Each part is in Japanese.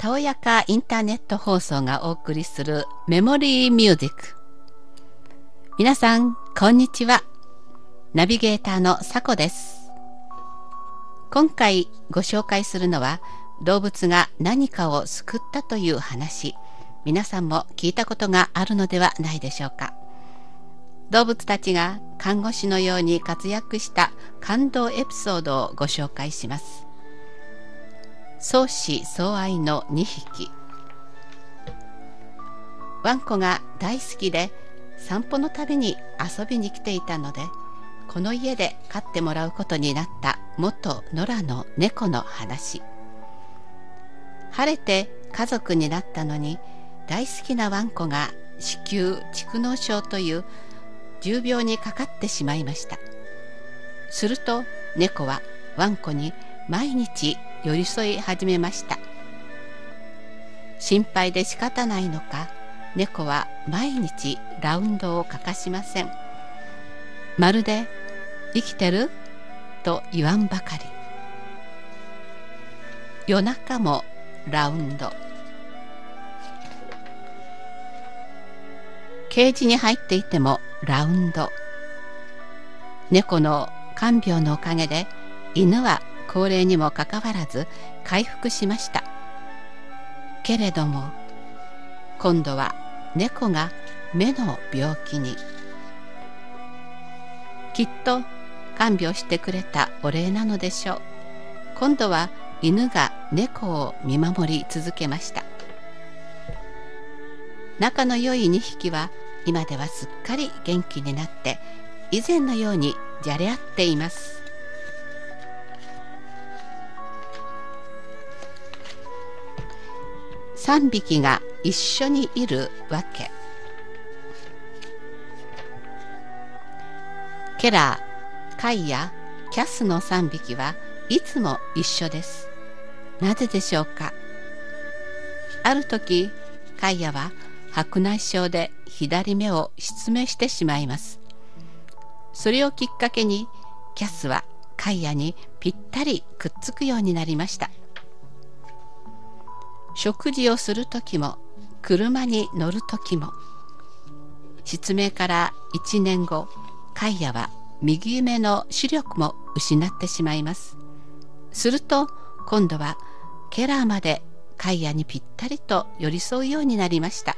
たおやかインターネット放送がお送りするメモリーミュージック。皆さんこんにちは。ナビゲーターのさこです。今回ご紹介するのは動物が何かを救ったという話。皆さんも聞いたことがあるのではないでしょうか。動物たちが看護師のように活躍した感動エピソードをご紹介します。相思相愛の2匹。ワンコが大好きで散歩のたびに遊びに来ていたのでこの家で飼ってもらうことになった元野良の猫の話。晴れて家族になったのに大好きなワンコが子宮蓄膿症という重病にかかってしまいました。すると猫はワンコに毎日寄り添い始めました。心配で仕方ないのか猫は毎日ラウンドを欠かしません。まるで「生きてる?」と言わんばかり。夜中もラウンド。ケージに入っていてもラウンド。猫の看病のおかげで犬は高齢にもかかわらず回復しました。けれども今度は猫が目の病気に。きっと看病してくれたお礼なのでしょう。今度は犬が猫を見守り続けました。仲の良い2匹は今ではすっかり元気になって以前のようにじゃれ合っています。3匹が一緒にいるわけ。ケラー、カイやキャスの3匹はいつも一緒です。なぜでしょうか？ある時カイヤは白内障で左目を失明してしまいます。それをきっかけにキャスはカイヤにぴったりくっつくようになりました。食事をする時も車に乗る時も失明から1年後カイヤは右目の視力も失ってしまいます。すると今度はケラーまでカイヤにぴったりと寄り添うようになりました。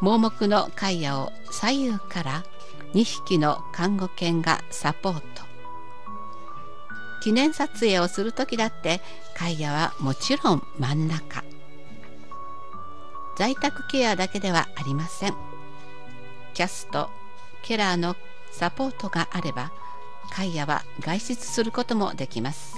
盲目のカイヤを左右から2匹の看護犬がサポート。記念撮影をする時だってカイヤはもちろん真ん中。在宅ケアだけではありません。キャストケラーのサポートがあればカイヤは外出することもできます。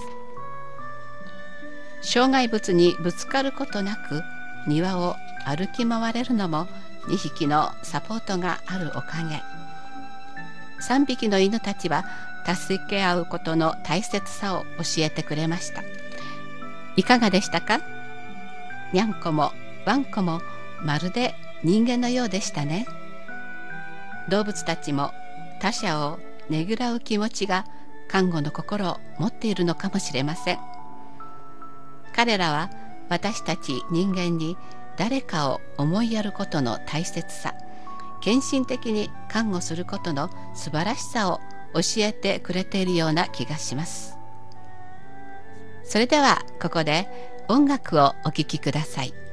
障害物にぶつかることなく庭を歩き回れるのも2匹のサポートがあるおかげ。3匹の犬たちは助け合うことの大切さを教えてくれました。いかがでしたか？にゃんこもワンコもまるで人間のようでしたね。動物たちも他者をねぎらう気持ちが看護の心を持っているのかもしれません。彼らは私たち人間に誰かを思いやることの大切さ献身的に看護することの素晴らしさを教えてくれているような気がします。それではここで音楽をお聴きください。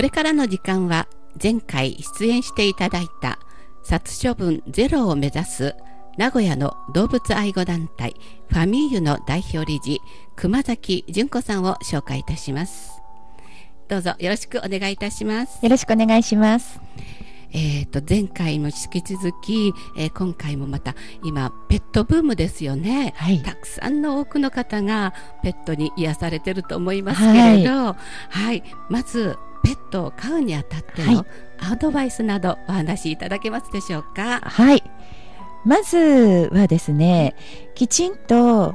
これからの時間は前回出演していただいた殺処分ゼロを目指す名古屋の動物愛護団体ファミーユの代表理事熊崎純子さんを紹介いたします。どうぞよろしくお願いいたします。よろしくお願いします。えー、と前回も引き続き、えー、今回もまた今ペットブームですよね、はい、たくさんの多くの方がペットに癒されてると思いますけれど、はい、はい、まずペットを飼うにあたってのアドバイスなどお話しいただけますでしょうか？はい。まずはですね、きちんと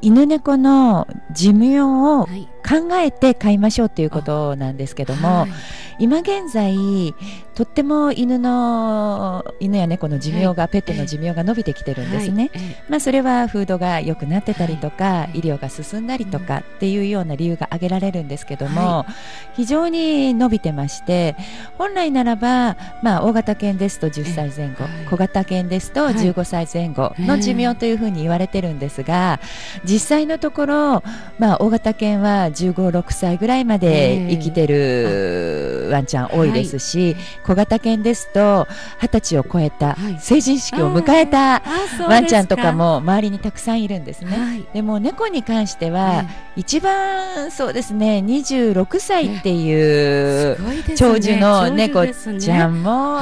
犬猫の寿命を考えて飼いましょうということなんですけども、はい、今現在とっても犬の犬や猫の寿命が、はい、ペットの寿命が伸びてきてるんですね、はい、まあ、それはフードが良くなってたりとか、医療が進んだりとかっていうような理由が挙げられるんですけども、非常に伸びてまして本来ならば、まあ、大型犬ですと10歳前後、小型犬ですと15歳前後の寿命というふうに言われてるんですが実際のところ、まあ、大型犬は15、6歳ぐらいまで生きてるワンちゃん多いですし、小型犬ですと二十歳を超えた、成人式を迎えたワンちゃんとかも周りにたくさんいるんですね。はい、でも猫に関しては、一番そうですね26歳っていう長寿の猫ちゃんも、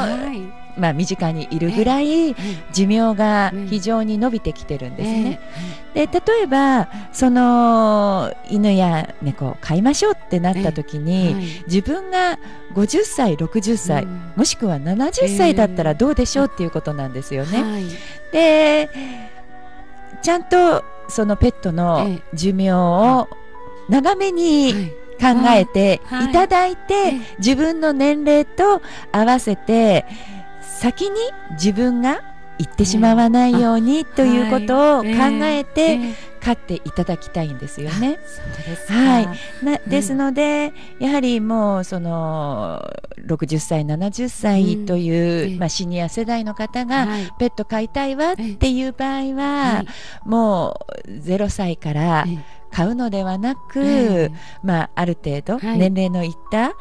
まあ、身近にいるぐらい寿命が非常に伸びてきてるんですね。で例えばその犬や猫を飼いましょうってなった時に、自分が50歳60歳、もしくは70歳だったらどうでしょうっていうことなんですよね。でちゃんとそのペットの寿命を長めに考えてい。ただいて、自分の年齢と合わせて先に自分が言ってしまわないようにということを考えて飼っていただきたいんですよね。はい、なですので、やはりもうその60歳70歳という、まあ、シニア世代の方がペット飼いたいわっていう場合は、もう0歳から買うのではなく、えー、まあ、ある程度年齢のいった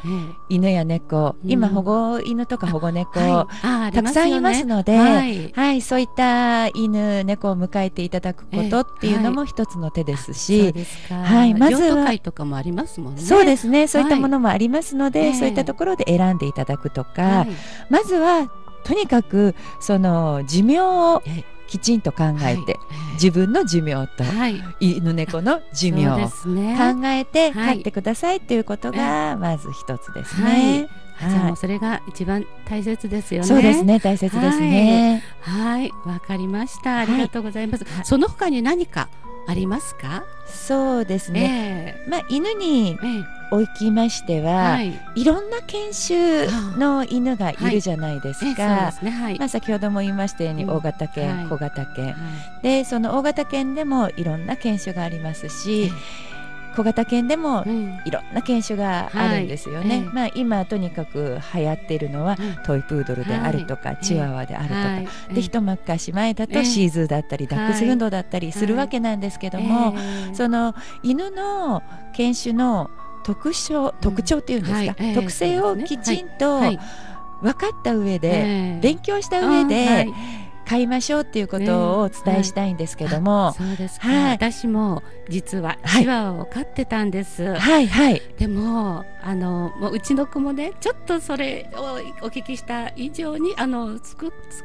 犬や猫、はい、今保護犬とか保護猫、はい、たくさんいますので、はい、はい、そういった犬猫を迎えていただくことっていうのも一つの手ですし、はい、まずはとかもありますもんね。そうですね、そういったものもありますので、そういったところで選んでいただくとか、まずはとにかくその寿命をきちんと考えて、はい、自分の寿命と、はい、犬猫の寿命を考えて飼ってくださいということがまず一つですね。はい、じゃあもうそれが一番大切ですよね。そうですね、大切ですね。はい、わ、かりました。ありがとうございます。その他に何かありますか？そうですね。えー、まあ犬におきましては、はい、いろんな犬種の犬がいるじゃないですか。まあ先ほども言いましたように大型犬、うん、小型犬、はい、でその大型犬でもいろんな犬種がありますし。小型犬でもいろんな犬種があるんですよね、はい、まあ、今とにかく流行っているのはトイプードルであるとか、チワワであるとか、はい、で一昔前だとシーズーだったり、ダックスフンドだったりするわけなんですけども、その犬の犬種の特徴特徴っていうんですか、はい、特性をきちんと分かった上で、勉強した上で、買いましょうっていうことをお伝えしたいんですけども、そうですか、はい、私も実はチワワを飼ってたんです。はい。はい。でもあのもううちの子もねちょっとそれをお聞きした以上にあの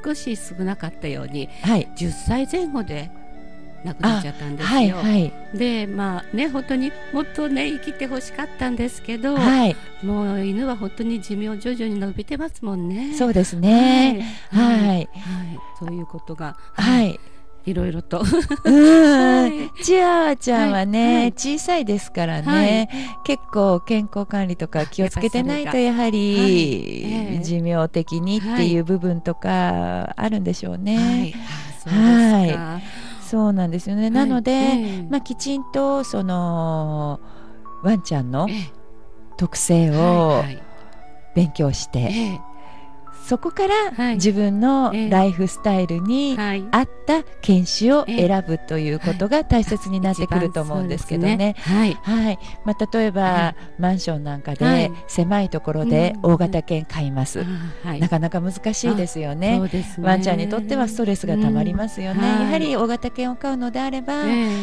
少し少なかったように、はい、10歳前後で亡くなっちゃったんですよ。はいはい、でまあね本当にもっとね生きてほしかったんですけど、はい、もう犬は本当に寿命徐々に伸びてますもんね。そうですね。はい、はい、はい、そういうことがはい。い。ろいろと。はい、チワワちゃんはね、はい、小さいですからね、はい、結構健康管理とか気をつけてないとやはり寿命的にっていう部分とかあるんでしょうね。はい。そうなんですよね、はい、なので、えー、まあ、きちんとそのワンちゃんの特性を勉強して、そこから自分のライフスタイルに合った犬種を選ぶということが大切になってくると思うんですけどね。はい、はい。まあ、例えば、マンションなんかで狭いところで大型犬飼います、なかなか難しいですよね。ワンちゃんにとってはストレスがたまりますよね、やはり大型犬を飼うのであれば、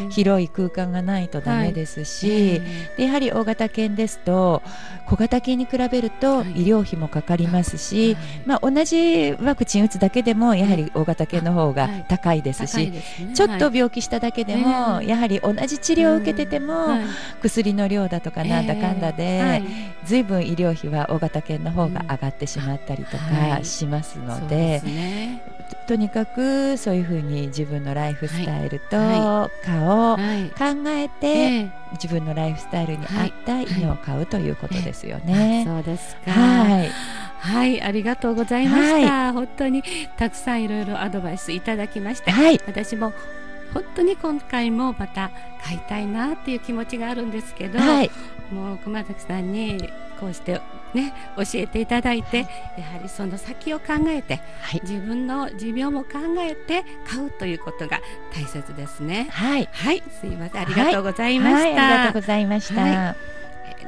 広い空間がないとダメですし、でやはり大型犬ですと小型犬に比べると医療費もかかりますし、まあ、同じワクチン打つだけでもやはり大型犬の方が高いですし、ちょっと病気しただけでも、やはり同じ治療を受けてても、薬の量だとかなんだかんだで、ずい。ぶん医療費は大型犬の方が上がってしまったりとかしますので。とにかくそういうふうに自分のライフスタイルと顔を考えて、自分のライフスタイルに合った犬を飼うということですよね。そうですか。はい。はい、ありがとうございました。はい、本当にたくさんいろいろアドバイスいただきまして、はい、私も本当に今回もまた買いたいなっていう気持ちがあるんですけど、はい、もう熊崎さんにこうしてね教えていただいてやはりその先を考えて、はい、自分の寿命も考えて買うということが大切ですね。はい、はい、すいません。ありがとうございました。ありがとうございました。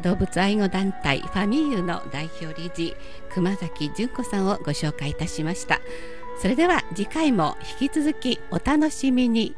動物愛護団体ファミーユの代表理事熊崎純子さんをご紹介いたしました。それでは次回も引き続きお楽しみに。